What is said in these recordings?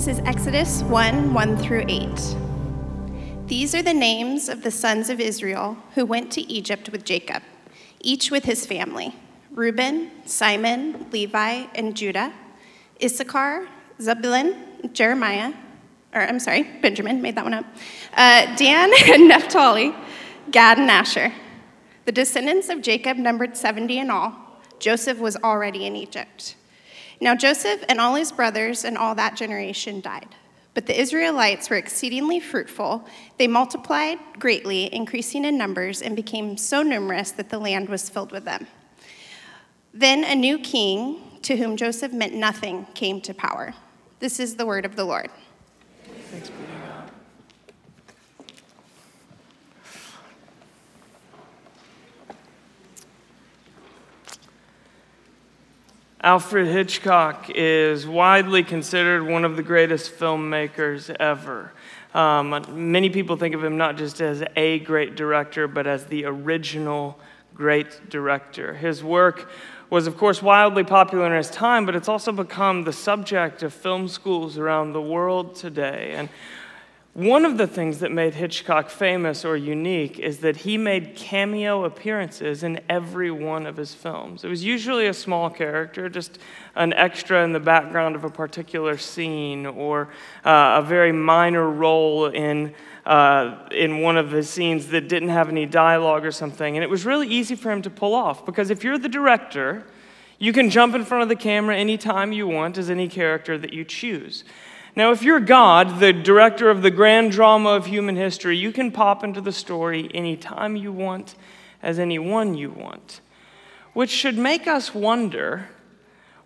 This is Exodus 1 1 through 8. These are the names of the sons of Israel who went to Egypt with Jacob, each with his family Reuben, Simon, Levi, and Judah, Issachar, Zebulun, Jeremiah, or I'm sorry, Benjamin, made that one up, uh, Dan and Naphtali, Gad and Asher. The descendants of Jacob numbered 70 in all. Joseph was already in Egypt. Now Joseph and all his brothers and all that generation died. But the Israelites were exceedingly fruitful. They multiplied greatly, increasing in numbers, and became so numerous that the land was filled with them. Then a new king, to whom Joseph meant nothing, came to power. This is the word of the Lord. Thanks, Alfred Hitchcock is widely considered one of the greatest filmmakers ever. Um, many people think of him not just as a great director, but as the original great director. His work was, of course, wildly popular in his time, but it's also become the subject of film schools around the world today. And one of the things that made Hitchcock famous or unique is that he made cameo appearances in every one of his films. It was usually a small character, just an extra in the background of a particular scene, or uh, a very minor role in, uh, in one of his scenes that didn't have any dialogue or something. And it was really easy for him to pull off because if you're the director, you can jump in front of the camera anytime you want as any character that you choose. Now, if you're God, the director of the grand drama of human history, you can pop into the story anytime you want, as anyone you want. Which should make us wonder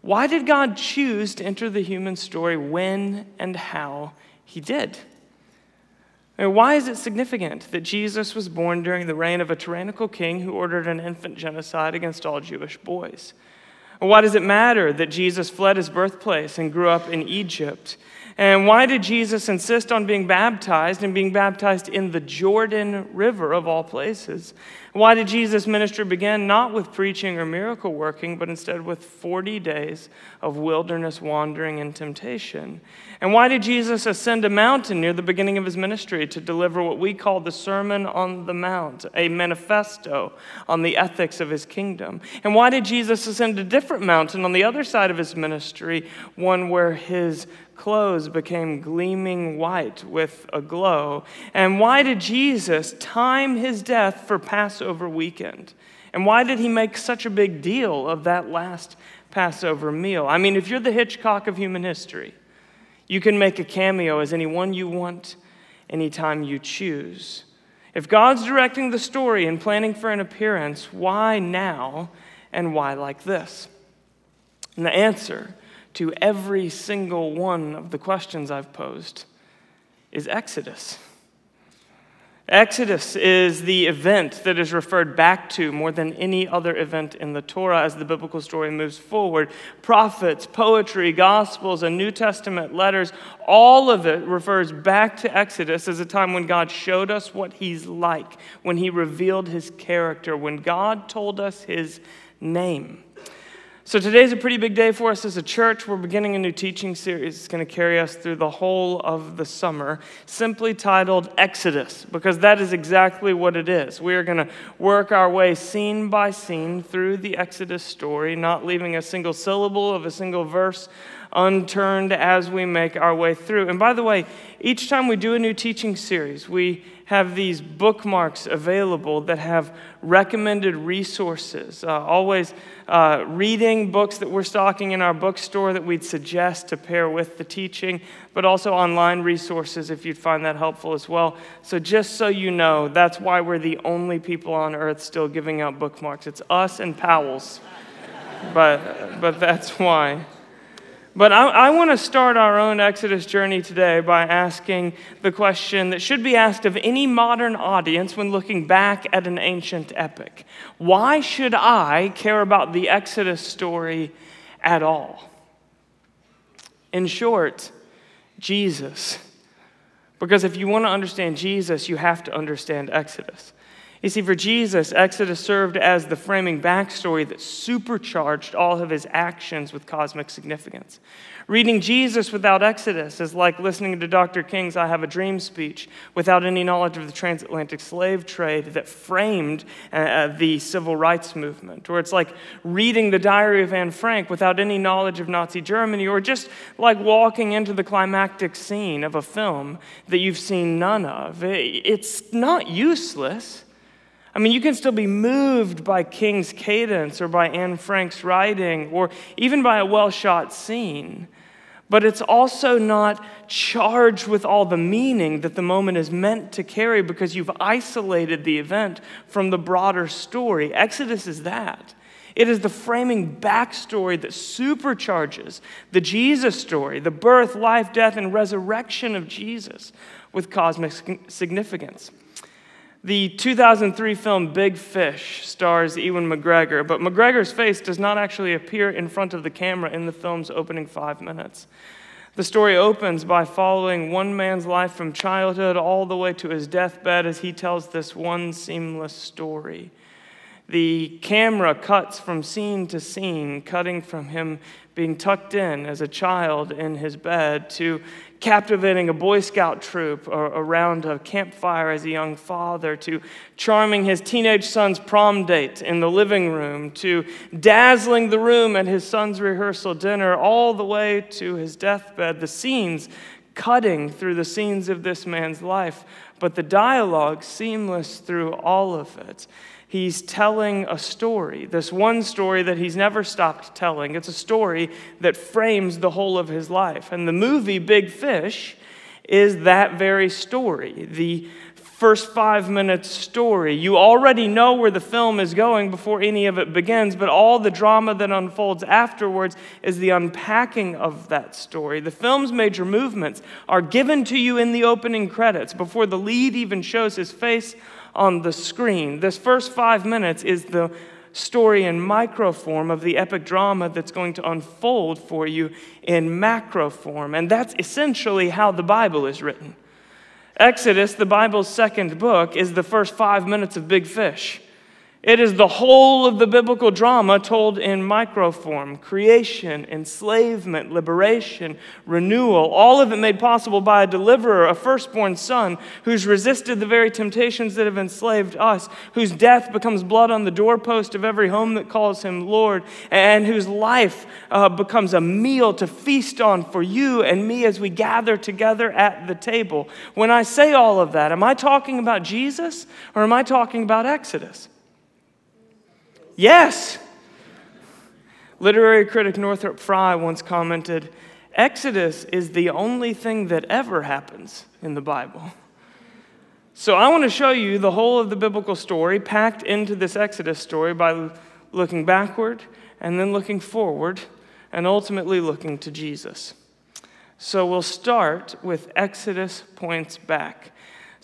why did God choose to enter the human story when and how he did? And why is it significant that Jesus was born during the reign of a tyrannical king who ordered an infant genocide against all Jewish boys? why does it matter that Jesus fled his birthplace and grew up in Egypt? And why did Jesus insist on being baptized and being baptized in the Jordan River of all places? Why did Jesus' ministry begin not with preaching or miracle working, but instead with 40 days of wilderness wandering and temptation? And why did Jesus ascend a mountain near the beginning of his ministry to deliver what we call the Sermon on the Mount, a manifesto on the ethics of his kingdom? And why did Jesus ascend a different mountain on the other side of his ministry, one where his clothes became gleaming white with a glow? And why did Jesus time his death for Passover weekend? And why did he make such a big deal of that last Passover meal? I mean, if you're the Hitchcock of human history, you can make a cameo as anyone you want, anytime you choose. If God's directing the story and planning for an appearance, why now and why like this? And the answer to every single one of the questions I've posed is Exodus. Exodus is the event that is referred back to more than any other event in the Torah as the biblical story moves forward. Prophets, poetry, gospels, and New Testament letters, all of it refers back to Exodus as a time when God showed us what he's like, when he revealed his character, when God told us his name. So today's a pretty big day for us as a church. We're beginning a new teaching series. It's going to carry us through the whole of the summer, simply titled Exodus, because that is exactly what it is. We are going to work our way scene by scene through the Exodus story, not leaving a single syllable of a single verse unturned as we make our way through. And by the way, each time we do a new teaching series, we have these bookmarks available that have recommended resources. Uh, always uh, reading books that we're stocking in our bookstore that we'd suggest to pair with the teaching, but also online resources if you'd find that helpful as well. So, just so you know, that's why we're the only people on earth still giving out bookmarks. It's us and Powell's, but, but that's why. But I, I want to start our own Exodus journey today by asking the question that should be asked of any modern audience when looking back at an ancient epic Why should I care about the Exodus story at all? In short, Jesus. Because if you want to understand Jesus, you have to understand Exodus. You see, for Jesus, Exodus served as the framing backstory that supercharged all of his actions with cosmic significance. Reading Jesus without Exodus is like listening to Dr. King's I Have a Dream speech without any knowledge of the transatlantic slave trade that framed uh, uh, the civil rights movement. Or it's like reading the diary of Anne Frank without any knowledge of Nazi Germany, or just like walking into the climactic scene of a film that you've seen none of. It's not useless. I mean, you can still be moved by King's cadence or by Anne Frank's writing or even by a well shot scene but it's also not charged with all the meaning that the moment is meant to carry because you've isolated the event from the broader story. Exodus is that. It is the framing backstory that supercharges the Jesus story, the birth, life, death, and resurrection of Jesus with cosmic significance. The 2003 film Big Fish stars Ewan McGregor, but McGregor's face does not actually appear in front of the camera in the film's opening five minutes. The story opens by following one man's life from childhood all the way to his deathbed as he tells this one seamless story. The camera cuts from scene to scene, cutting from him being tucked in as a child in his bed to captivating a Boy Scout troop around a campfire as a young father, to charming his teenage son's prom date in the living room, to dazzling the room at his son's rehearsal dinner, all the way to his deathbed. The scenes cutting through the scenes of this man's life, but the dialogue seamless through all of it he's telling a story, this one story that he's never stopped telling. It's a story that frames the whole of his life. And the movie Big Fish is that very story. The first five minutes story. You already know where the film is going before any of it begins, but all the drama that unfolds afterwards is the unpacking of that story. The film's major movements are given to you in the opening credits before the lead even shows his face on the screen. This first five minutes is the story in micro form of the epic drama that's going to unfold for you in macro form. And that's essentially how the Bible is written. Exodus, the Bible's second book, is the first five minutes of Big Fish. It is the whole of the biblical drama told in microform creation, enslavement, liberation, renewal, all of it made possible by a deliverer, a firstborn son who's resisted the very temptations that have enslaved us, whose death becomes blood on the doorpost of every home that calls him Lord, and whose life uh, becomes a meal to feast on for you and me as we gather together at the table. When I say all of that, am I talking about Jesus or am I talking about Exodus? Yes. Literary critic Northrop Frye once commented Exodus is the only thing that ever happens in the Bible. So I want to show you the whole of the biblical story packed into this Exodus story by looking backward and then looking forward and ultimately looking to Jesus. So we'll start with Exodus points back.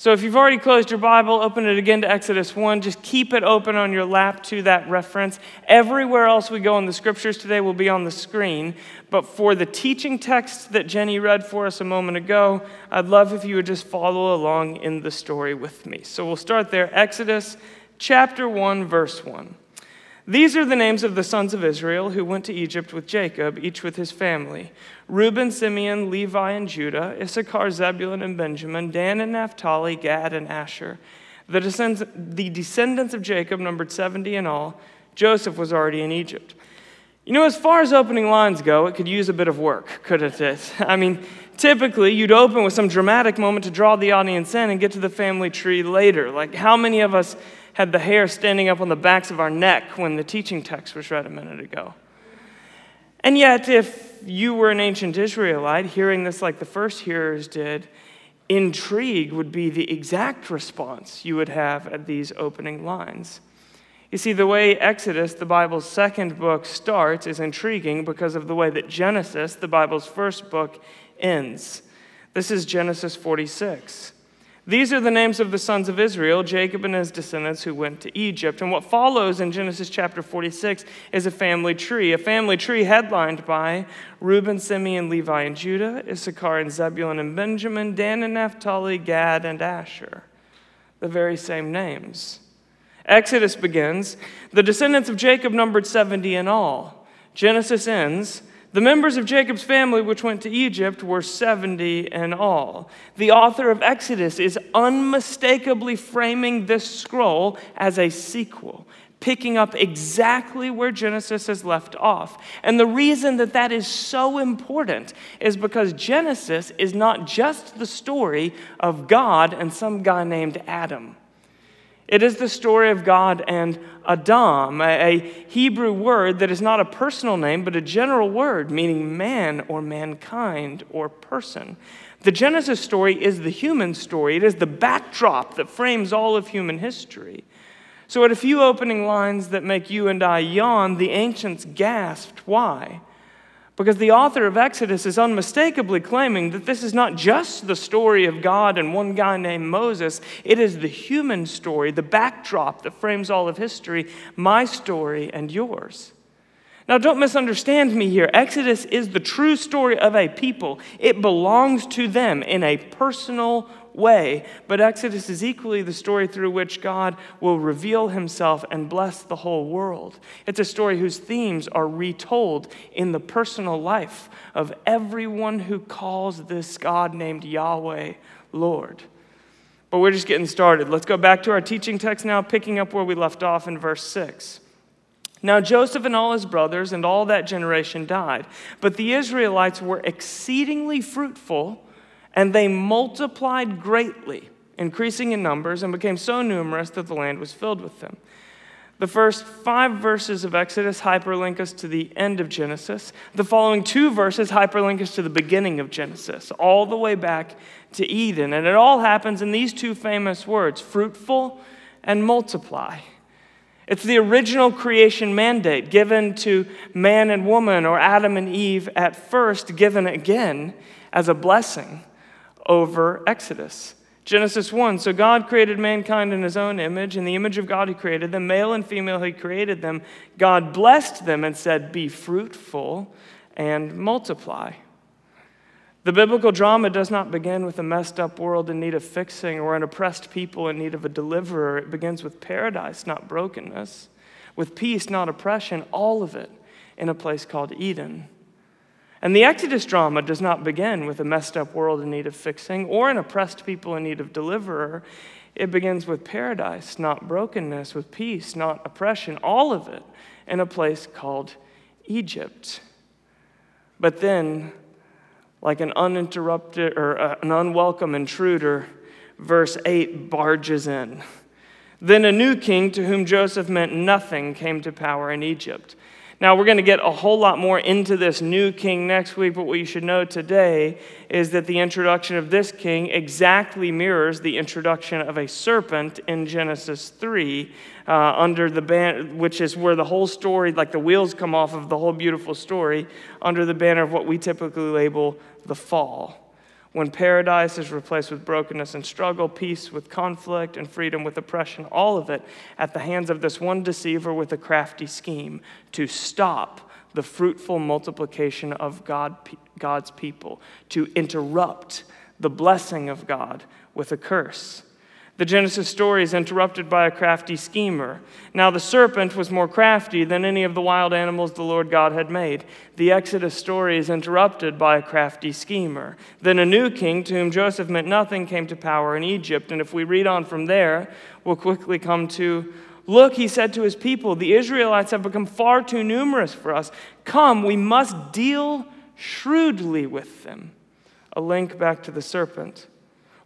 So if you've already closed your Bible, open it again to Exodus 1. Just keep it open on your lap to that reference. Everywhere else we go in the scriptures today will be on the screen. But for the teaching text that Jenny read for us a moment ago, I'd love if you would just follow along in the story with me. So we'll start there. Exodus chapter 1, verse 1. These are the names of the sons of Israel who went to Egypt with Jacob, each with his family Reuben, Simeon, Levi, and Judah, Issachar, Zebulun, and Benjamin, Dan and Naphtali, Gad, and Asher. The descendants, the descendants of Jacob numbered 70 in all. Joseph was already in Egypt. You know, as far as opening lines go, it could use a bit of work, couldn't it? I mean, typically you'd open with some dramatic moment to draw the audience in and get to the family tree later. Like, how many of us had the hair standing up on the backs of our neck when the teaching text was read a minute ago. And yet, if you were an ancient Israelite, hearing this like the first hearers did, intrigue would be the exact response you would have at these opening lines. You see, the way Exodus, the Bible's second book, starts is intriguing because of the way that Genesis, the Bible's first book, ends. This is Genesis 46. These are the names of the sons of Israel, Jacob and his descendants who went to Egypt. And what follows in Genesis chapter 46 is a family tree, a family tree headlined by Reuben, Simeon, Levi, and Judah, Issachar and Zebulun and Benjamin, Dan and Naphtali, Gad and Asher. The very same names. Exodus begins. The descendants of Jacob numbered 70 in all. Genesis ends. The members of Jacob's family which went to Egypt were 70 in all. The author of Exodus is unmistakably framing this scroll as a sequel, picking up exactly where Genesis has left off. And the reason that that is so important is because Genesis is not just the story of God and some guy named Adam. It is the story of God and Adam, a Hebrew word that is not a personal name, but a general word meaning man or mankind or person. The Genesis story is the human story, it is the backdrop that frames all of human history. So, at a few opening lines that make you and I yawn, the ancients gasped. Why? Because the author of Exodus is unmistakably claiming that this is not just the story of God and one guy named Moses, it is the human story, the backdrop that frames all of history, my story and yours. Now, don't misunderstand me here. Exodus is the true story of a people, it belongs to them in a personal way. But Exodus is equally the story through which God will reveal himself and bless the whole world. It's a story whose themes are retold in the personal life of everyone who calls this God named Yahweh Lord. But we're just getting started. Let's go back to our teaching text now, picking up where we left off in verse 6. Now Joseph and all his brothers and all that generation died, but the Israelites were exceedingly fruitful and they multiplied greatly, increasing in numbers, and became so numerous that the land was filled with them. The first five verses of Exodus hyperlink us to the end of Genesis. The following two verses hyperlink us to the beginning of Genesis, all the way back to Eden. And it all happens in these two famous words fruitful and multiply. It's the original creation mandate given to man and woman, or Adam and Eve at first, given again as a blessing over Exodus. Genesis 1 So God created mankind in his own image. In the image of God, he created them. Male and female, he created them. God blessed them and said, Be fruitful and multiply. The biblical drama does not begin with a messed up world in need of fixing or an oppressed people in need of a deliverer. It begins with paradise, not brokenness, with peace, not oppression, all of it in a place called Eden. And the Exodus drama does not begin with a messed up world in need of fixing or an oppressed people in need of deliverer. It begins with paradise, not brokenness, with peace, not oppression, all of it in a place called Egypt. But then, like an uninterrupted or uh, an unwelcome intruder, verse 8 barges in. Then a new king to whom Joseph meant nothing came to power in Egypt. Now, we're going to get a whole lot more into this new king next week, but what you should know today is that the introduction of this king exactly mirrors the introduction of a serpent in Genesis 3, uh, under the ban- which is where the whole story, like the wheels come off of the whole beautiful story, under the banner of what we typically label the fall when paradise is replaced with brokenness and struggle, peace with conflict, and freedom with oppression, all of it at the hands of this one deceiver with a crafty scheme to stop the fruitful multiplication of God, God's people, to interrupt the blessing of God with a curse. The Genesis story is interrupted by a crafty schemer. Now, the serpent was more crafty than any of the wild animals the Lord God had made. The Exodus story is interrupted by a crafty schemer. Then a new king, to whom Joseph meant nothing, came to power in Egypt. And if we read on from there, we'll quickly come to Look, he said to his people, the Israelites have become far too numerous for us. Come, we must deal shrewdly with them. A link back to the serpent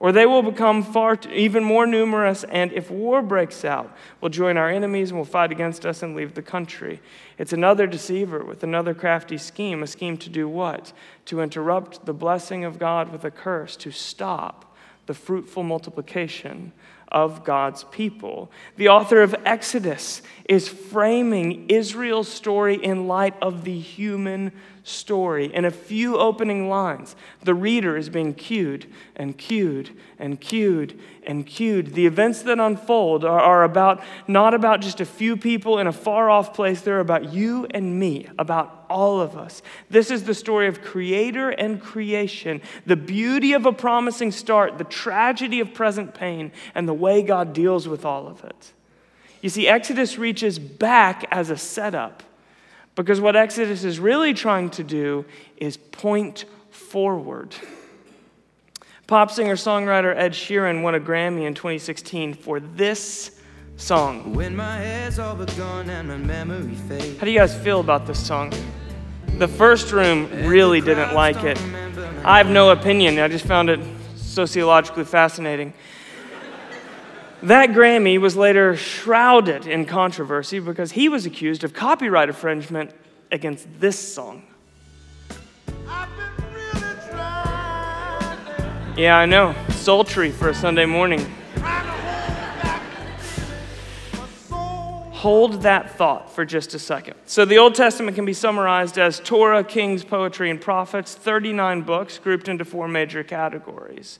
or they will become far even more numerous and if war breaks out will join our enemies and will fight against us and leave the country. It's another deceiver with another crafty scheme a scheme to do what? To interrupt the blessing of god with a curse to stop the fruitful multiplication of God's people. The author of Exodus is framing Israel's story in light of the human story. In a few opening lines, the reader is being cued and cued and cued and cued. The events that unfold are, are about not about just a few people in a far off place, they're about you and me, about all of us. This is the story of creator and creation, the beauty of a promising start, the tragedy of present pain, and the way God deals with all of it. You see, Exodus reaches back as a setup because what Exodus is really trying to do is point forward. Pop singer songwriter Ed Sheeran won a Grammy in 2016 for this song. How do you guys feel about this song? The first room really didn't like it. I have no opinion, I just found it sociologically fascinating. That Grammy was later shrouded in controversy because he was accused of copyright infringement against this song. Yeah, I know. Sultry for a Sunday morning. Hold that thought for just a second. So, the Old Testament can be summarized as Torah, Kings, Poetry, and Prophets, 39 books grouped into four major categories.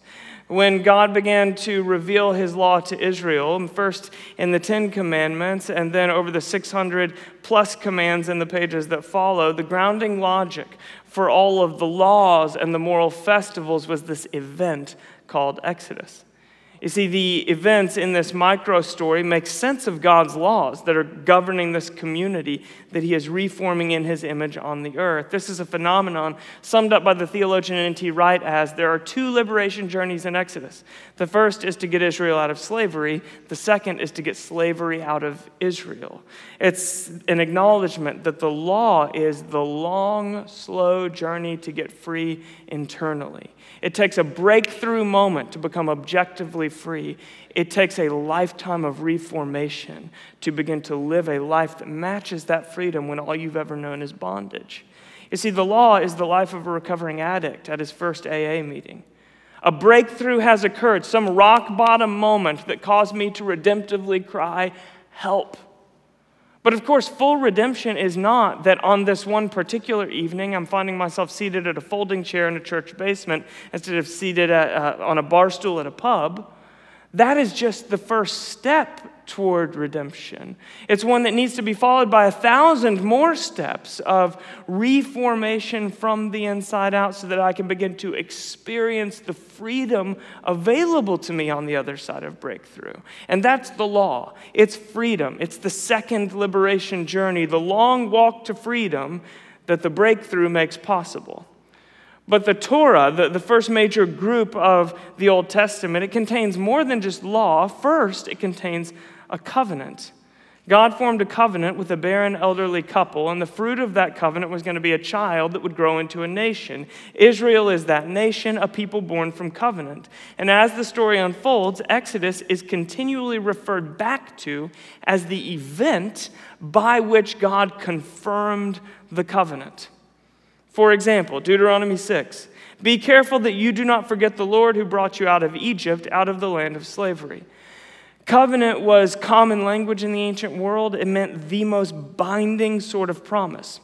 When God began to reveal his law to Israel, first in the Ten Commandments, and then over the 600 plus commands in the pages that follow, the grounding logic for all of the laws and the moral festivals was this event called Exodus. You see, the events in this micro story make sense of God's laws that are governing this community that He is reforming in His image on the earth. This is a phenomenon summed up by the theologian N.T. Wright as there are two liberation journeys in Exodus. The first is to get Israel out of slavery, the second is to get slavery out of Israel. It's an acknowledgement that the law is the long, slow journey to get free internally. It takes a breakthrough moment to become objectively free. It takes a lifetime of reformation to begin to live a life that matches that freedom when all you've ever known is bondage. You see, the law is the life of a recovering addict at his first AA meeting. A breakthrough has occurred, some rock bottom moment that caused me to redemptively cry, Help. But of course, full redemption is not that on this one particular evening, I'm finding myself seated at a folding chair in a church basement instead of seated at, uh, on a bar stool at a pub. That is just the first step toward redemption. It's one that needs to be followed by a thousand more steps of reformation from the inside out so that I can begin to experience the freedom available to me on the other side of breakthrough. And that's the law it's freedom, it's the second liberation journey, the long walk to freedom that the breakthrough makes possible. But the Torah, the, the first major group of the Old Testament, it contains more than just law. First, it contains a covenant. God formed a covenant with a barren elderly couple, and the fruit of that covenant was going to be a child that would grow into a nation. Israel is that nation, a people born from covenant. And as the story unfolds, Exodus is continually referred back to as the event by which God confirmed the covenant. For example, Deuteronomy 6 Be careful that you do not forget the Lord who brought you out of Egypt, out of the land of slavery. Covenant was common language in the ancient world. It meant the most binding sort of promise.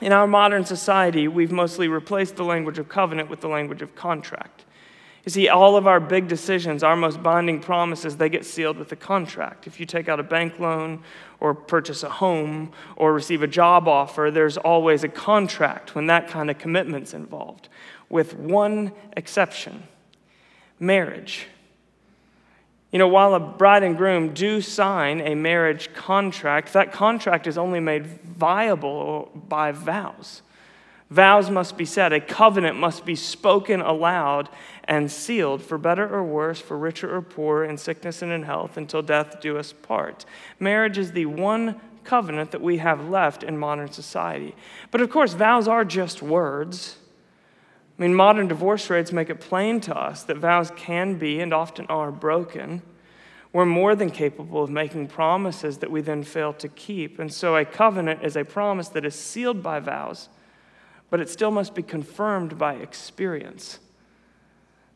In our modern society, we've mostly replaced the language of covenant with the language of contract. You see, all of our big decisions, our most binding promises, they get sealed with a contract. If you take out a bank loan or purchase a home or receive a job offer, there's always a contract when that kind of commitment's involved, with one exception marriage. You know, while a bride and groom do sign a marriage contract, that contract is only made viable by vows. Vows must be said, a covenant must be spoken aloud and sealed for better or worse, for richer or poorer, in sickness and in health, until death do us part. Marriage is the one covenant that we have left in modern society. But of course, vows are just words. I mean, modern divorce rates make it plain to us that vows can be and often are broken. We're more than capable of making promises that we then fail to keep. And so a covenant is a promise that is sealed by vows, but it still must be confirmed by experience.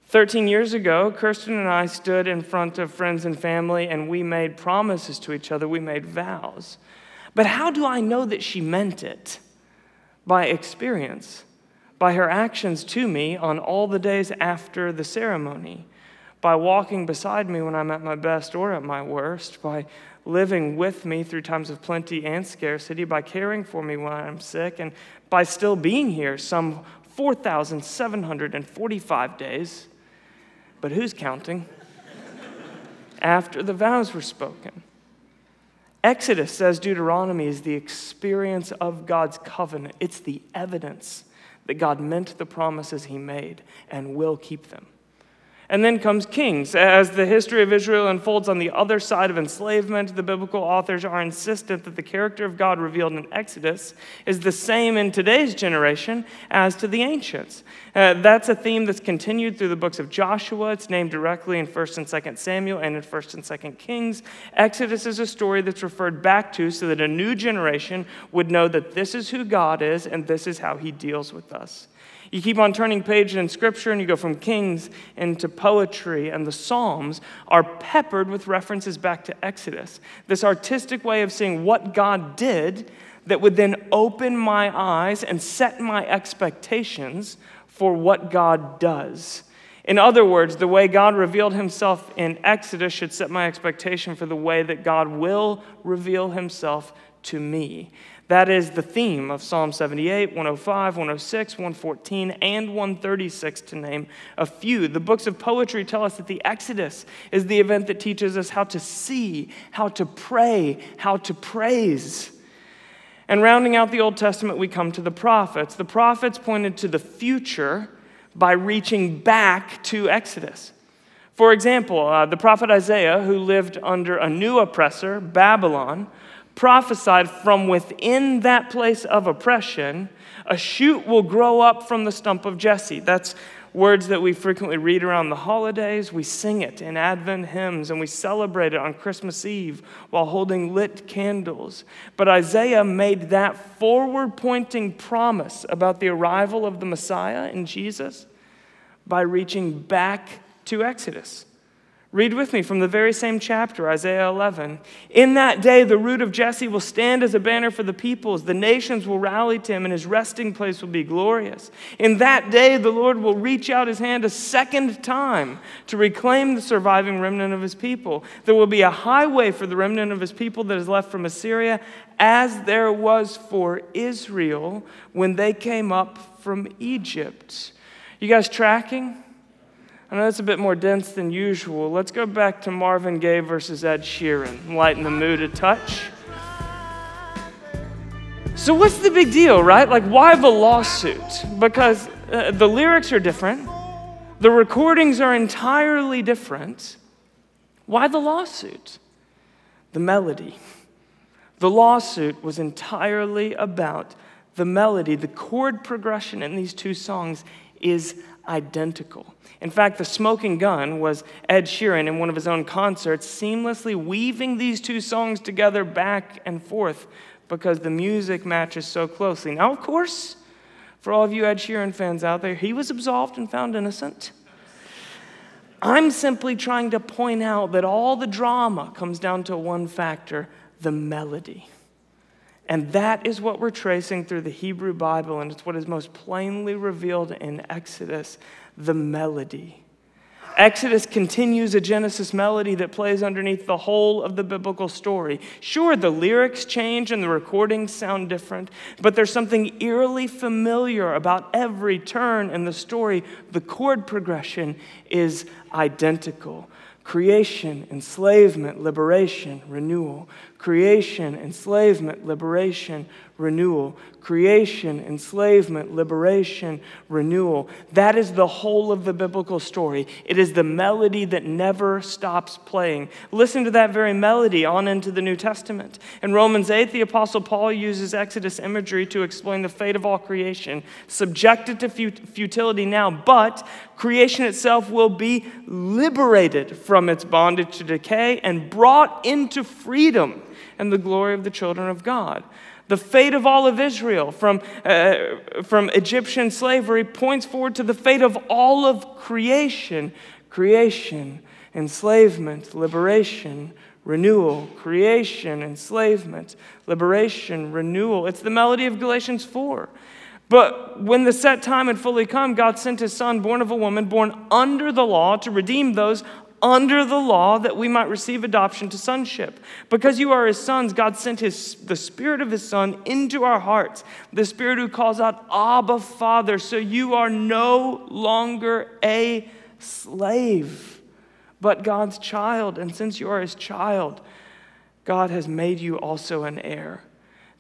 13 years ago, Kirsten and I stood in front of friends and family and we made promises to each other. We made vows. But how do I know that she meant it? By experience by her actions to me on all the days after the ceremony, by walking beside me when I'm at my best or at my worst, by living with me through times of plenty and scarcity, by caring for me when I'm sick, and by still being here some 4,745 days. But who's counting? after the vows were spoken. Exodus, says Deuteronomy, is the experience of God's covenant. It's the evidence that God meant the promises he made and will keep them. And then comes Kings. As the history of Israel unfolds on the other side of enslavement, the biblical authors are insistent that the character of God revealed in Exodus is the same in today's generation as to the ancients. Uh, that's a theme that's continued through the books of Joshua. It's named directly in 1st and 2nd Samuel and in 1st and 2nd Kings. Exodus is a story that's referred back to so that a new generation would know that this is who God is and this is how he deals with us. You keep on turning pages in Scripture, and you go from Kings into poetry, and the Psalms are peppered with references back to Exodus. This artistic way of seeing what God did that would then open my eyes and set my expectations for what God does. In other words, the way God revealed himself in Exodus should set my expectation for the way that God will reveal himself to me. That is the theme of Psalm 78, 105, 106, 114, and 136, to name a few. The books of poetry tell us that the Exodus is the event that teaches us how to see, how to pray, how to praise. And rounding out the Old Testament, we come to the prophets. The prophets pointed to the future by reaching back to Exodus. For example, uh, the prophet Isaiah, who lived under a new oppressor, Babylon, prophesied from within that place of oppression, a shoot will grow up from the stump of Jesse. That's words that we frequently read around the holidays. We sing it in Advent hymns and we celebrate it on Christmas Eve while holding lit candles. But Isaiah made that forward pointing promise about the arrival of the Messiah in Jesus by reaching back to Exodus. Read with me from the very same chapter, Isaiah 11. In that day, the root of Jesse will stand as a banner for the peoples. The nations will rally to him, and his resting place will be glorious. In that day, the Lord will reach out his hand a second time to reclaim the surviving remnant of his people. There will be a highway for the remnant of his people that is left from Assyria, as there was for Israel when they came up from Egypt. You guys tracking? I know it's a bit more dense than usual. Let's go back to Marvin Gaye versus Ed Sheeran, lighten the mood a touch. So, what's the big deal, right? Like, why the lawsuit? Because uh, the lyrics are different, the recordings are entirely different. Why the lawsuit? The melody. The lawsuit was entirely about the melody. The chord progression in these two songs is identical. In fact, the smoking gun was Ed Sheeran in one of his own concerts, seamlessly weaving these two songs together back and forth because the music matches so closely. Now, of course, for all of you Ed Sheeran fans out there, he was absolved and found innocent. I'm simply trying to point out that all the drama comes down to one factor the melody. And that is what we're tracing through the Hebrew Bible, and it's what is most plainly revealed in Exodus the melody. Exodus continues a Genesis melody that plays underneath the whole of the biblical story. Sure, the lyrics change and the recordings sound different, but there's something eerily familiar about every turn in the story. The chord progression is identical creation, enslavement, liberation, renewal. Creation, enslavement, liberation, renewal. Creation, enslavement, liberation, renewal. That is the whole of the biblical story. It is the melody that never stops playing. Listen to that very melody on into the New Testament. In Romans 8, the Apostle Paul uses Exodus imagery to explain the fate of all creation, subjected to futility now, but creation itself will be liberated from its bondage to decay and brought into freedom and the glory of the children of God. The fate of all of Israel from, uh, from Egyptian slavery points forward to the fate of all of creation creation, enslavement, liberation, renewal, creation, enslavement, liberation, renewal. It's the melody of Galatians 4. But when the set time had fully come, God sent his son, born of a woman, born under the law, to redeem those under the law that we might receive adoption to sonship. Because you are his sons, God sent his, the spirit of his son into our hearts, the spirit who calls out, Abba, Father. So you are no longer a slave, but God's child. And since you are his child, God has made you also an heir.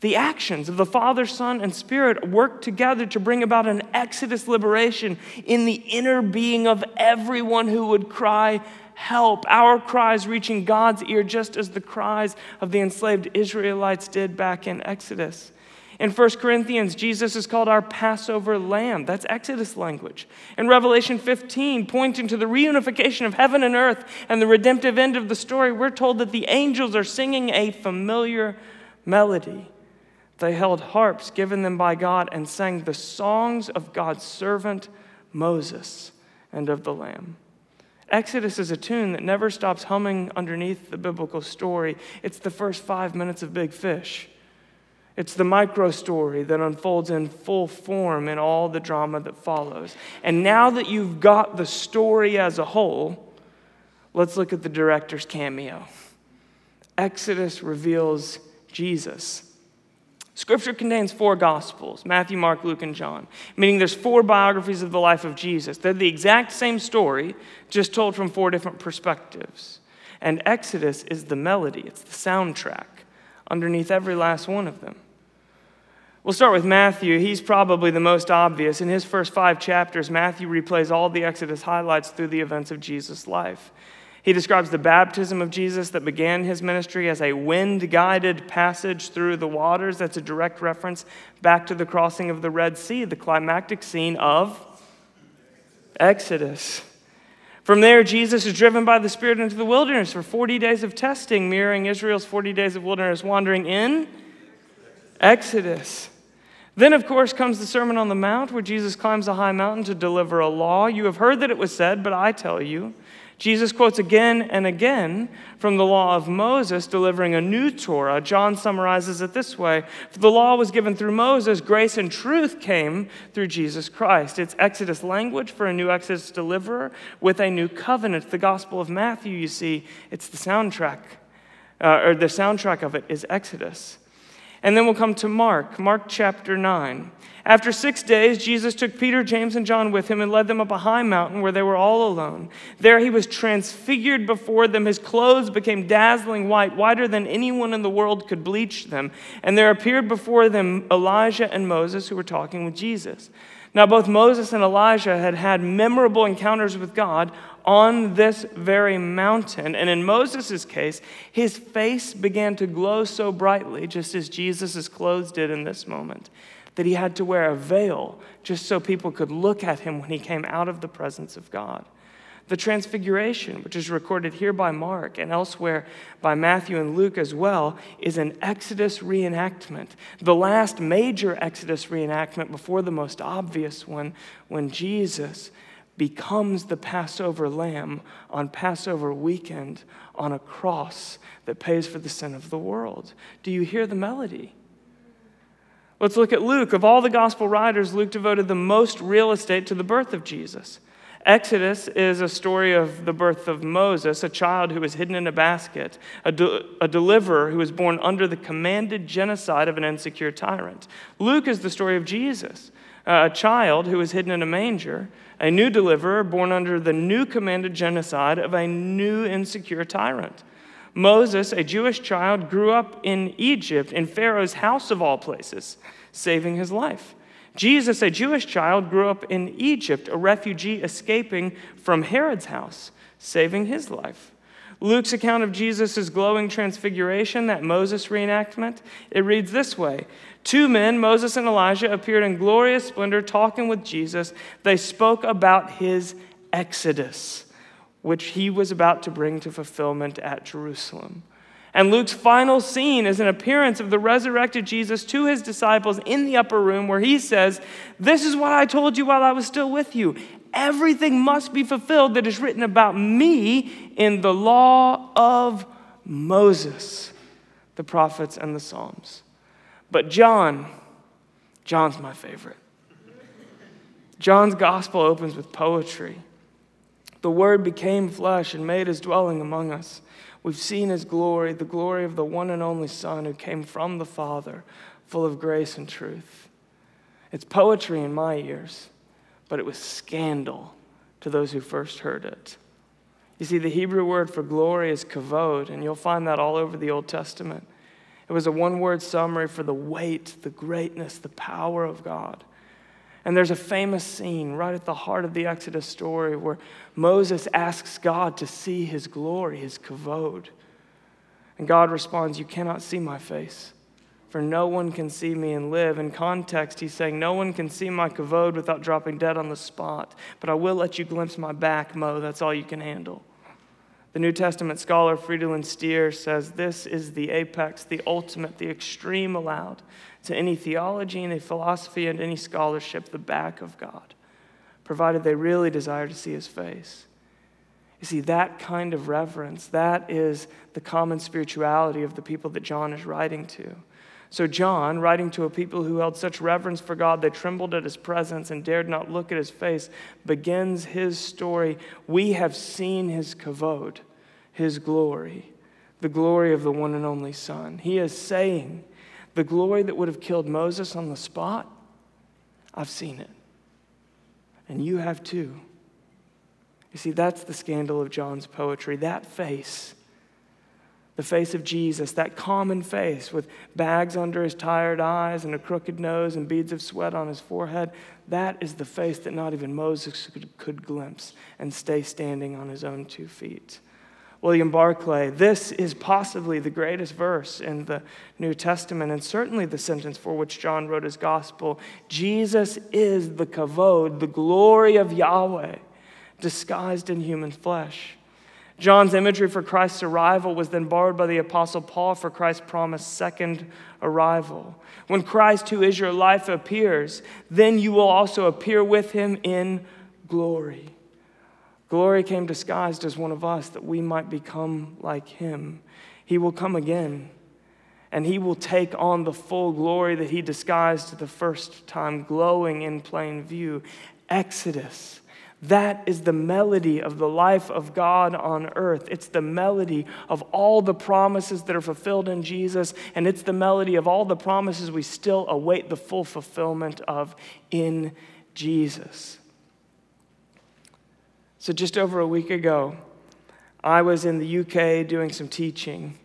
The actions of the Father, Son, and Spirit work together to bring about an exodus liberation in the inner being of everyone who would cry, Help! Our cries reaching God's ear just as the cries of the enslaved Israelites did back in Exodus. In 1 Corinthians, Jesus is called our Passover lamb. That's Exodus language. In Revelation 15, pointing to the reunification of heaven and earth and the redemptive end of the story, we're told that the angels are singing a familiar melody. They held harps given them by God and sang the songs of God's servant Moses and of the Lamb. Exodus is a tune that never stops humming underneath the biblical story. It's the first five minutes of Big Fish. It's the micro story that unfolds in full form in all the drama that follows. And now that you've got the story as a whole, let's look at the director's cameo. Exodus reveals Jesus. Scripture contains four gospels Matthew, Mark, Luke, and John, meaning there's four biographies of the life of Jesus. They're the exact same story, just told from four different perspectives. And Exodus is the melody, it's the soundtrack underneath every last one of them. We'll start with Matthew. He's probably the most obvious. In his first five chapters, Matthew replays all the Exodus highlights through the events of Jesus' life. He describes the baptism of Jesus that began his ministry as a wind guided passage through the waters. That's a direct reference back to the crossing of the Red Sea, the climactic scene of Exodus. From there, Jesus is driven by the Spirit into the wilderness for 40 days of testing, mirroring Israel's 40 days of wilderness wandering in Exodus. Then, of course, comes the Sermon on the Mount, where Jesus climbs a high mountain to deliver a law. You have heard that it was said, but I tell you. Jesus quotes again and again from the law of Moses, delivering a new Torah. John summarizes it this way For the law was given through Moses, grace and truth came through Jesus Christ. It's Exodus language for a new Exodus deliverer with a new covenant. The Gospel of Matthew, you see, it's the soundtrack, uh, or the soundtrack of it is Exodus. And then we'll come to Mark, Mark chapter 9. After six days, Jesus took Peter, James, and John with him and led them up a high mountain where they were all alone. There he was transfigured before them. His clothes became dazzling white, whiter than anyone in the world could bleach them. And there appeared before them Elijah and Moses, who were talking with Jesus. Now, both Moses and Elijah had had memorable encounters with God on this very mountain. And in Moses' case, his face began to glow so brightly, just as Jesus' clothes did in this moment, that he had to wear a veil just so people could look at him when he came out of the presence of God. The Transfiguration, which is recorded here by Mark and elsewhere by Matthew and Luke as well, is an Exodus reenactment. The last major Exodus reenactment before the most obvious one, when Jesus becomes the Passover lamb on Passover weekend on a cross that pays for the sin of the world. Do you hear the melody? Let's look at Luke. Of all the gospel writers, Luke devoted the most real estate to the birth of Jesus. Exodus is a story of the birth of Moses, a child who was hidden in a basket, a, de- a, deliverer who was born under the commanded genocide of an insecure tyrant. Luke is the story of Jesus, uh, a child who was hidden in a manger, a new deliverer born under the new commanded genocide of a new insecure tyrant. Moses, a Jewish child, grew up in Egypt, in Pharaoh's house of all places, saving his life. Jesus, a Jewish child, grew up in Egypt, a refugee escaping from Herod's house, saving his life. Luke's account of Jesus' glowing transfiguration, that Moses reenactment, it reads this way Two men, Moses and Elijah, appeared in glorious splendor talking with Jesus. They spoke about his exodus, which he was about to bring to fulfillment at Jerusalem. And Luke's final scene is an appearance of the resurrected Jesus to his disciples in the upper room where he says, This is what I told you while I was still with you. Everything must be fulfilled that is written about me in the law of Moses, the prophets, and the Psalms. But John, John's my favorite. John's gospel opens with poetry. The Word became flesh and made his dwelling among us. We've seen his glory, the glory of the one and only Son who came from the Father, full of grace and truth. It's poetry in my ears, but it was scandal to those who first heard it. You see, the Hebrew word for glory is kavod, and you'll find that all over the Old Testament. It was a one word summary for the weight, the greatness, the power of God. And there's a famous scene right at the heart of the Exodus story where Moses asks God to see his glory, his kavod. And God responds, You cannot see my face, for no one can see me and live. In context, he's saying, No one can see my kavod without dropping dead on the spot, but I will let you glimpse my back, Mo. That's all you can handle. The New Testament scholar Friedelin Steer says this is the apex, the ultimate, the extreme allowed to any theology, any philosophy, and any scholarship, the back of God, provided they really desire to see his face. You see, that kind of reverence, that is the common spirituality of the people that John is writing to. So, John, writing to a people who held such reverence for God they trembled at his presence and dared not look at his face, begins his story. We have seen his kavod, his glory, the glory of the one and only Son. He is saying, the glory that would have killed Moses on the spot, I've seen it. And you have too. You see, that's the scandal of John's poetry. That face the face of Jesus, that common face with bags under his tired eyes and a crooked nose and beads of sweat on his forehead, that is the face that not even Moses could, could glimpse and stay standing on his own two feet. William Barclay, this is possibly the greatest verse in the New Testament, and certainly the sentence for which John wrote his gospel. Jesus is the kavod, the glory of Yahweh, disguised in human flesh. John's imagery for Christ's arrival was then borrowed by the Apostle Paul for Christ's promised second arrival. When Christ, who is your life, appears, then you will also appear with him in glory. Glory came disguised as one of us that we might become like him. He will come again, and he will take on the full glory that he disguised the first time, glowing in plain view. Exodus that is the melody of the life of God on earth. It's the melody of all the promises that are fulfilled in Jesus, and it's the melody of all the promises we still await the full fulfillment of in Jesus. So, just over a week ago, I was in the UK doing some teaching.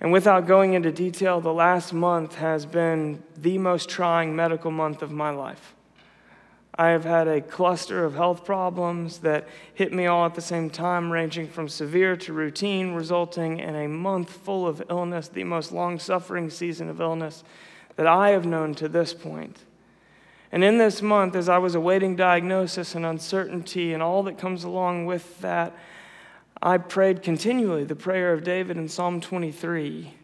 And without going into detail, the last month has been the most trying medical month of my life. I have had a cluster of health problems that hit me all at the same time, ranging from severe to routine, resulting in a month full of illness, the most long suffering season of illness that I have known to this point. And in this month, as I was awaiting diagnosis and uncertainty and all that comes along with that, I prayed continually the prayer of David in Psalm 23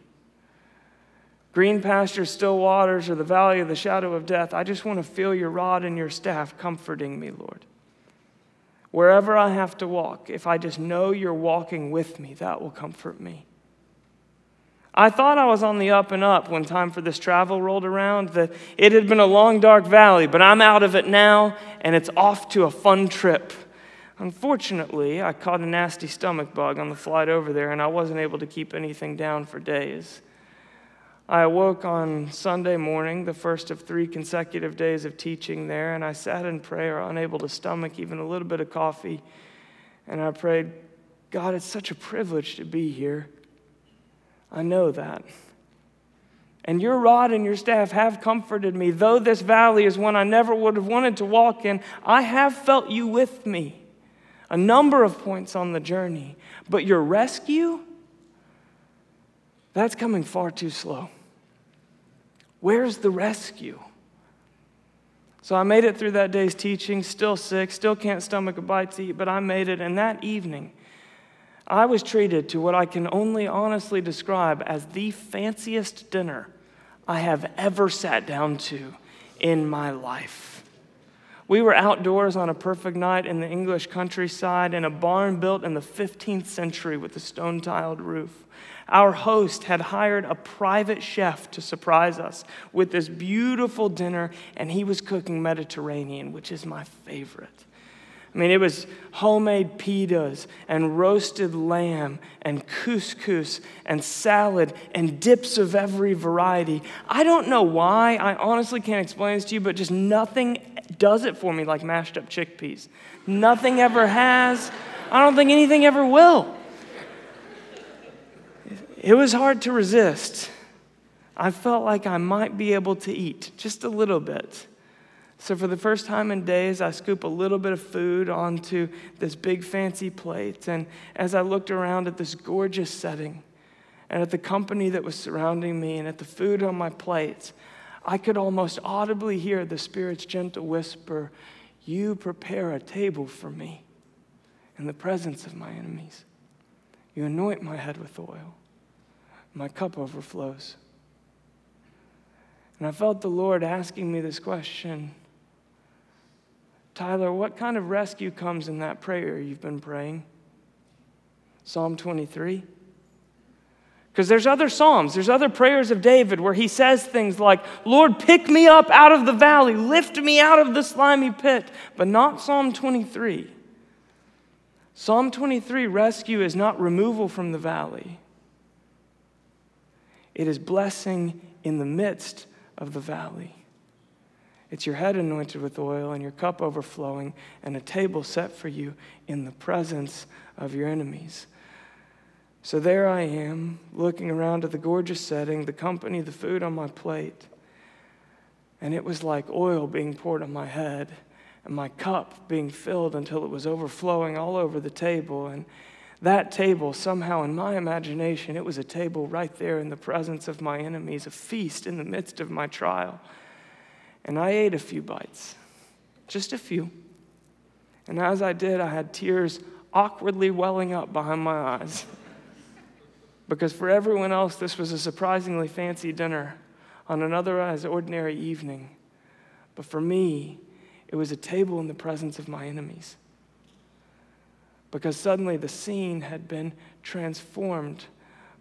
green pastures, still waters, or the valley of the shadow of death. I just want to feel your rod and your staff comforting me, Lord. Wherever I have to walk, if I just know you're walking with me, that will comfort me. I thought I was on the up and up when time for this travel rolled around, that it had been a long, dark valley, but I'm out of it now, and it's off to a fun trip. Unfortunately, I caught a nasty stomach bug on the flight over there, and I wasn't able to keep anything down for days. I awoke on Sunday morning, the first of three consecutive days of teaching there, and I sat in prayer, unable to stomach even a little bit of coffee. And I prayed, God, it's such a privilege to be here. I know that. And your rod and your staff have comforted me. Though this valley is one I never would have wanted to walk in, I have felt you with me a number of points on the journey. But your rescue, that's coming far too slow. Where's the rescue? So I made it through that day's teaching, still sick, still can't stomach a bite to eat, but I made it. And that evening, I was treated to what I can only honestly describe as the fanciest dinner I have ever sat down to in my life. We were outdoors on a perfect night in the English countryside in a barn built in the 15th century with a stone tiled roof. Our host had hired a private chef to surprise us with this beautiful dinner, and he was cooking Mediterranean, which is my favorite. I mean, it was homemade pitas and roasted lamb and couscous and salad and dips of every variety. I don't know why. I honestly can't explain this to you, but just nothing does it for me like mashed up chickpeas. Nothing ever has. I don't think anything ever will. It was hard to resist. I felt like I might be able to eat just a little bit. So, for the first time in days, I scoop a little bit of food onto this big fancy plate. And as I looked around at this gorgeous setting and at the company that was surrounding me and at the food on my plate, I could almost audibly hear the Spirit's gentle whisper You prepare a table for me in the presence of my enemies. You anoint my head with oil, my cup overflows. And I felt the Lord asking me this question Tyler, what kind of rescue comes in that prayer you've been praying? Psalm 23. Because there's other Psalms, there's other prayers of David where he says things like, Lord, pick me up out of the valley, lift me out of the slimy pit, but not Psalm 23. Psalm 23 rescue is not removal from the valley, it is blessing in the midst of the valley. It's your head anointed with oil and your cup overflowing, and a table set for you in the presence of your enemies. So there I am, looking around at the gorgeous setting, the company, the food on my plate. And it was like oil being poured on my head and my cup being filled until it was overflowing all over the table. And that table, somehow in my imagination, it was a table right there in the presence of my enemies, a feast in the midst of my trial. And I ate a few bites, just a few. And as I did, I had tears awkwardly welling up behind my eyes. because for everyone else, this was a surprisingly fancy dinner on an otherwise ordinary evening. But for me, it was a table in the presence of my enemies. Because suddenly the scene had been transformed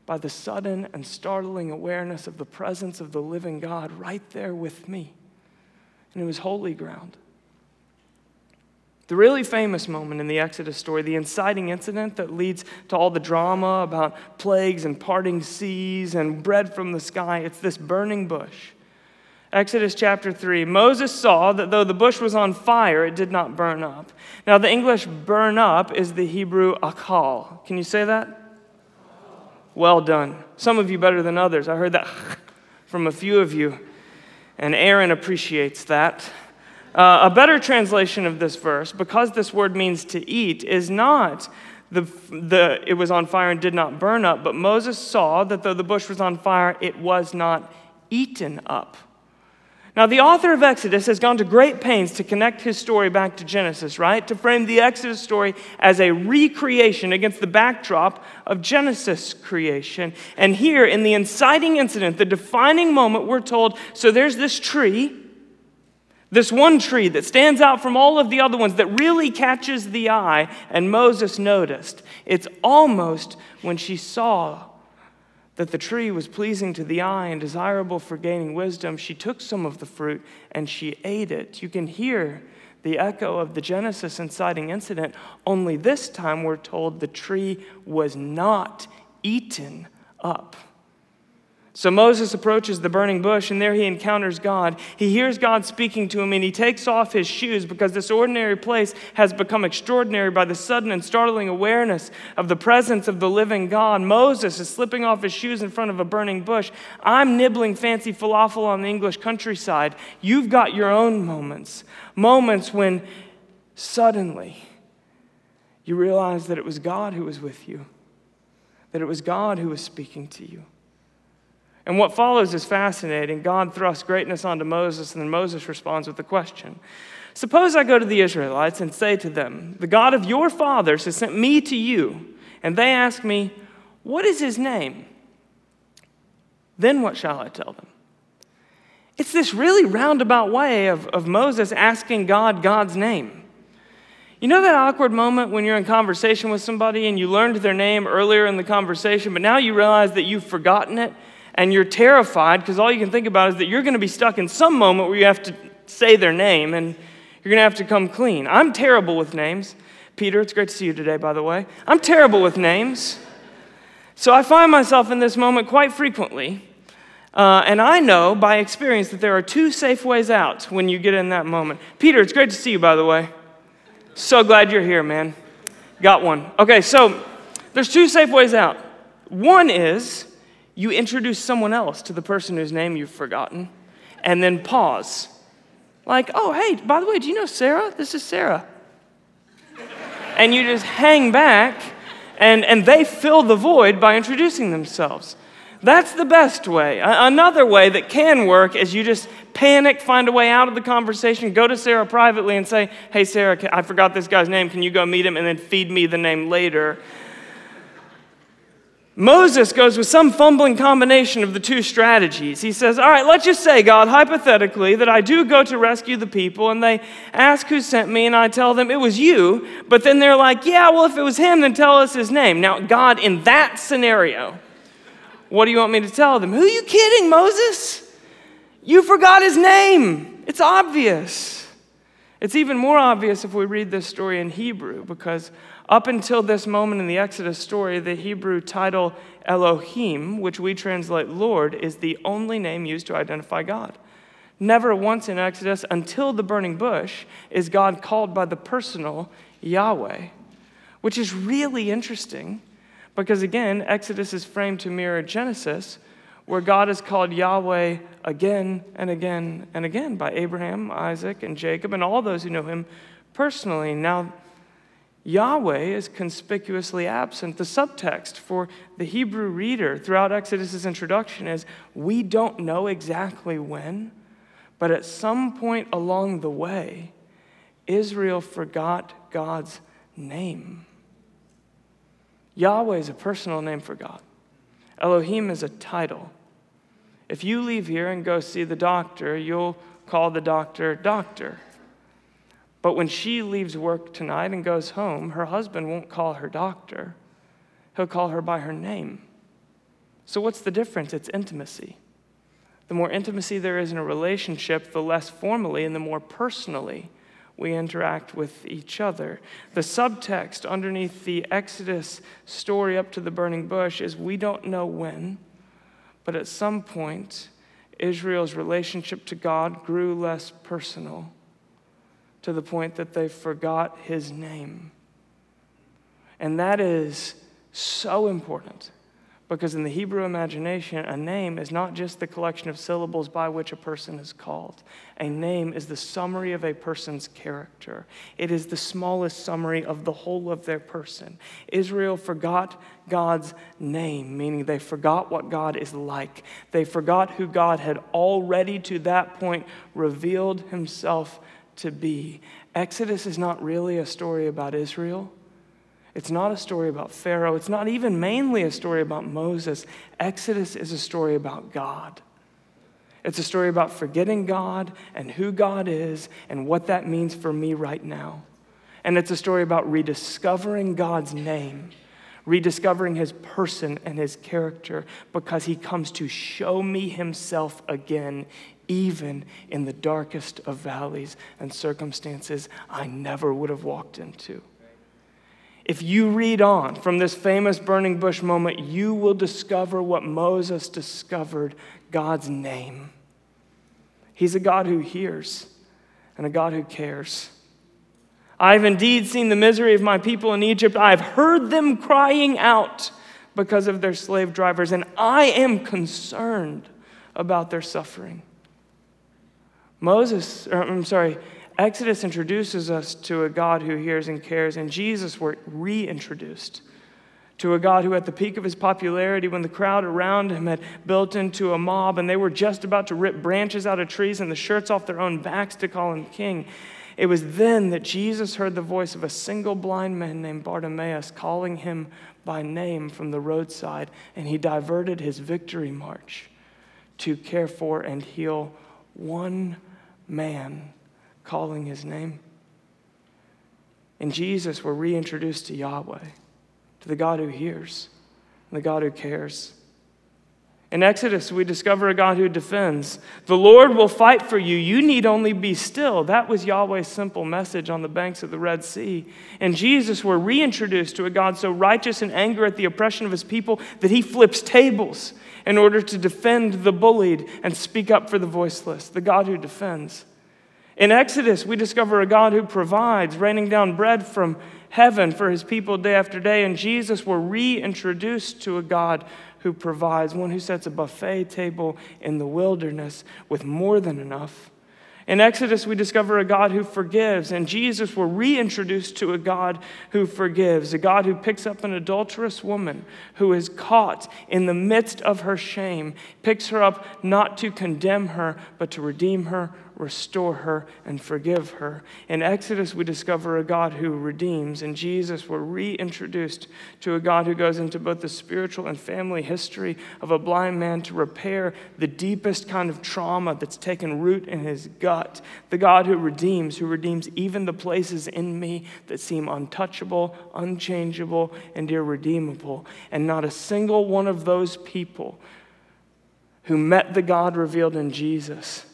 by the sudden and startling awareness of the presence of the living God right there with me and it was holy ground. The really famous moment in the Exodus story, the inciting incident that leads to all the drama about plagues and parting seas and bread from the sky, it's this burning bush. Exodus chapter 3 Moses saw that though the bush was on fire, it did not burn up. Now, the English burn up is the Hebrew akal. Can you say that? Well done. Some of you better than others. I heard that from a few of you and Aaron appreciates that. Uh, a better translation of this verse, because this word means to eat, is not the, the, it was on fire and did not burn up, but Moses saw that though the bush was on fire, it was not eaten up. Now, the author of Exodus has gone to great pains to connect his story back to Genesis, right? To frame the Exodus story as a recreation against the backdrop of Genesis creation. And here, in the inciting incident, the defining moment, we're told so there's this tree, this one tree that stands out from all of the other ones that really catches the eye, and Moses noticed. It's almost when she saw that the tree was pleasing to the eye and desirable for gaining wisdom, she took some of the fruit and she ate it. You can hear the echo of the Genesis inciting incident, only this time we're told the tree was not eaten up. So Moses approaches the burning bush, and there he encounters God. He hears God speaking to him, and he takes off his shoes because this ordinary place has become extraordinary by the sudden and startling awareness of the presence of the living God. Moses is slipping off his shoes in front of a burning bush. I'm nibbling fancy falafel on the English countryside. You've got your own moments, moments when suddenly you realize that it was God who was with you, that it was God who was speaking to you. And what follows is fascinating. God thrusts greatness onto Moses, and then Moses responds with a question. Suppose I go to the Israelites and say to them, The God of your fathers has sent me to you, and they ask me, What is his name? Then what shall I tell them? It's this really roundabout way of, of Moses asking God God's name. You know that awkward moment when you're in conversation with somebody and you learned their name earlier in the conversation, but now you realize that you've forgotten it and you're terrified because all you can think about is that you're going to be stuck in some moment where you have to say their name and you're going to have to come clean. I'm terrible with names. Peter, it's great to see you today, by the way. I'm terrible with names. So I find myself in this moment quite frequently. Uh, and I know by experience that there are two safe ways out when you get in that moment. Peter, it's great to see you, by the way. So glad you're here, man. Got one. Okay, so there's two safe ways out. One is you introduce someone else to the person whose name you've forgotten, and then pause. Like, oh, hey, by the way, do you know Sarah? This is Sarah. and you just hang back, and, and they fill the void by introducing themselves. That's the best way. Another way that can work is you just panic, find a way out of the conversation, go to Sarah privately and say, Hey, Sarah, I forgot this guy's name. Can you go meet him and then feed me the name later? Moses goes with some fumbling combination of the two strategies. He says, All right, let's just say, God, hypothetically, that I do go to rescue the people, and they ask who sent me, and I tell them it was you. But then they're like, Yeah, well, if it was him, then tell us his name. Now, God, in that scenario, what do you want me to tell them? Who are you kidding, Moses? You forgot his name. It's obvious. It's even more obvious if we read this story in Hebrew, because up until this moment in the Exodus story, the Hebrew title Elohim, which we translate Lord, is the only name used to identify God. Never once in Exodus, until the burning bush, is God called by the personal Yahweh, which is really interesting because, again, Exodus is framed to mirror Genesis, where God is called Yahweh again and again and again by Abraham, Isaac, and Jacob, and all those who know him personally. Now, Yahweh is conspicuously absent. The subtext for the Hebrew reader throughout Exodus's introduction is we don't know exactly when, but at some point along the way, Israel forgot God's name. Yahweh is a personal name for God. Elohim is a title. If you leave here and go see the doctor, you'll call the doctor doctor. But when she leaves work tonight and goes home, her husband won't call her doctor. He'll call her by her name. So, what's the difference? It's intimacy. The more intimacy there is in a relationship, the less formally and the more personally we interact with each other. The subtext underneath the Exodus story up to the burning bush is we don't know when, but at some point, Israel's relationship to God grew less personal to the point that they forgot his name. And that is so important because in the Hebrew imagination, a name is not just the collection of syllables by which a person is called. A name is the summary of a person's character, it is the smallest summary of the whole of their person. Israel forgot God's name, meaning they forgot what God is like. They forgot who God had already to that point revealed himself to be. Exodus is not really a story about Israel. It's not a story about Pharaoh. It's not even mainly a story about Moses. Exodus is a story about God. It's a story about forgetting God and who God is and what that means for me right now. And it's a story about rediscovering God's name, rediscovering his person and his character because he comes to show me himself again even in the darkest of valleys and circumstances I never would have walked into. If you read on from this famous burning bush moment, you will discover what Moses discovered God's name. He's a God who hears and a God who cares. I've indeed seen the misery of my people in Egypt. I've heard them crying out because of their slave drivers, and I am concerned about their suffering. Moses, or, I'm sorry, Exodus introduces us to a God who hears and cares, and Jesus were reintroduced to a God who, at the peak of his popularity, when the crowd around him had built into a mob and they were just about to rip branches out of trees and the shirts off their own backs to call him king, it was then that Jesus heard the voice of a single blind man named Bartimaeus calling him by name from the roadside, and he diverted his victory march to care for and heal one man calling his name. In Jesus, we're reintroduced to Yahweh, to the God who hears, and the God who cares. In Exodus, we discover a God who defends. The Lord will fight for you. You need only be still. That was Yahweh's simple message on the banks of the Red Sea. In Jesus, we're reintroduced to a God so righteous in anger at the oppression of his people that he flips tables in order to defend the bullied and speak up for the voiceless, the God who defends. In Exodus, we discover a God who provides, raining down bread from heaven for his people day after day. And Jesus, we're reintroduced to a God who provides, one who sets a buffet table in the wilderness with more than enough. In Exodus, we discover a God who forgives. and Jesus, we're reintroduced to a God who forgives, a God who picks up an adulterous woman who is caught in the midst of her shame, picks her up not to condemn her, but to redeem her, restore her, and forgive her. In Exodus, we discover a God who redeems. In Jesus, we're reintroduced to a God who goes into both the spiritual and family history of a blind man to repair the deepest kind of trauma that's taken root in his gut. The God who redeems, who redeems even the places in me that seem untouchable, unchangeable, and irredeemable. And not a single one of those people who met the God revealed in Jesus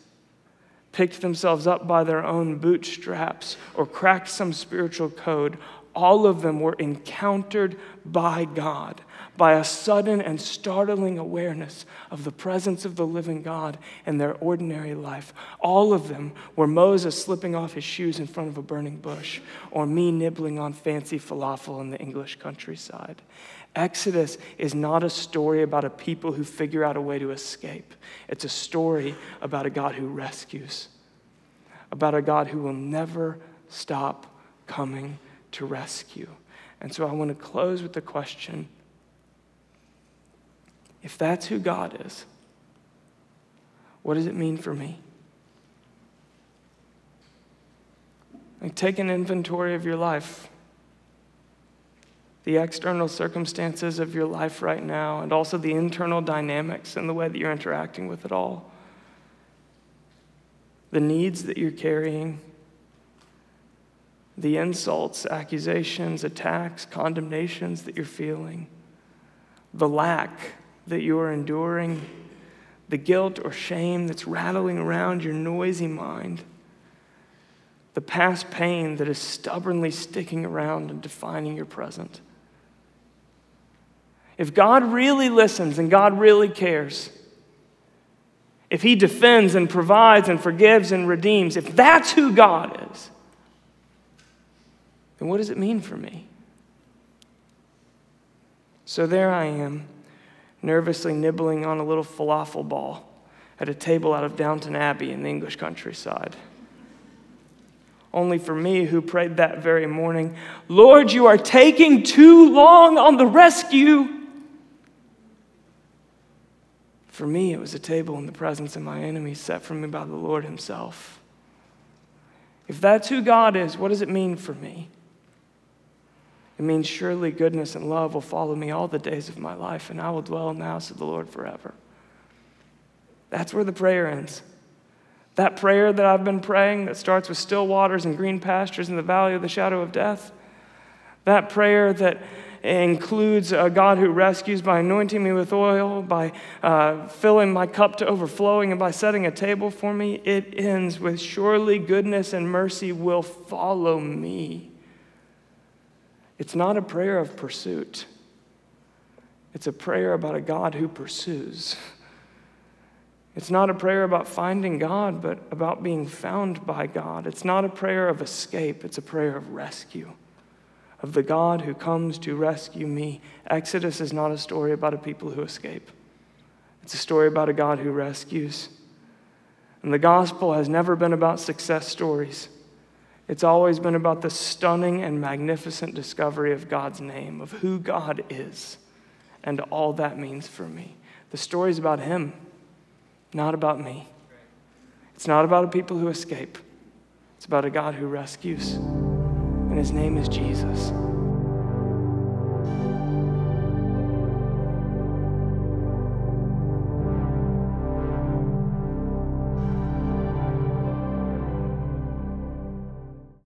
picked themselves up by their own bootstraps or cracked some spiritual code, all of them were encountered by God, by a sudden and startling awareness of the presence of the living God in their ordinary life. All of them were Moses slipping off his shoes in front of a burning bush, or me nibbling on fancy falafel in the English countryside. Exodus is not a story about a people who figure out a way to escape. It's a story about a God who rescues, about a God who will never stop coming to rescue. And so I want to close with the question if that's who God is, what does it mean for me? Like, take an inventory of your life the external circumstances of your life right now, and also the internal dynamics and the way that you're interacting with it all. The needs that you're carrying, the insults, accusations, attacks, condemnations that you're feeling, the lack that you are enduring, the guilt or shame that's rattling around your noisy mind, the past pain that is stubbornly sticking around and defining your present. If God really listens and God really cares, if He defends and provides and forgives and redeems, if that's who God is, then what does it mean for me? So there I am, nervously nibbling on a little falafel ball at a table out of Downton Abbey in the English countryside. Only for me, who prayed that very morning, Lord, you are taking too long on the rescue. For me, it was a table in the presence of my enemies set for me by the Lord Himself. If that's who God is, what does it mean for me? It means surely goodness and love will follow me all the days of my life, and I will dwell in the house of the Lord forever. That's where the prayer ends. That prayer that I've been praying that starts with still waters and green pastures in the valley of the shadow of death. That prayer that includes a God who rescues by anointing me with oil, by uh, filling my cup to overflowing, and by setting a table for me. It ends with surely goodness and mercy will follow me. It's not a prayer of pursuit, it's a prayer about a God who pursues. It's not a prayer about finding God, but about being found by God. It's not a prayer of escape, it's a prayer of rescue of the God who comes to rescue me. Exodus is not a story about a people who escape, it's a story about a God who rescues. And the gospel has never been about success stories. It's always been about the stunning and magnificent discovery of God's name, of who God is, and all that means for me. The story is about Him, not about me. It's not about a people who escape, it's about a God who rescues and his name is Jesus.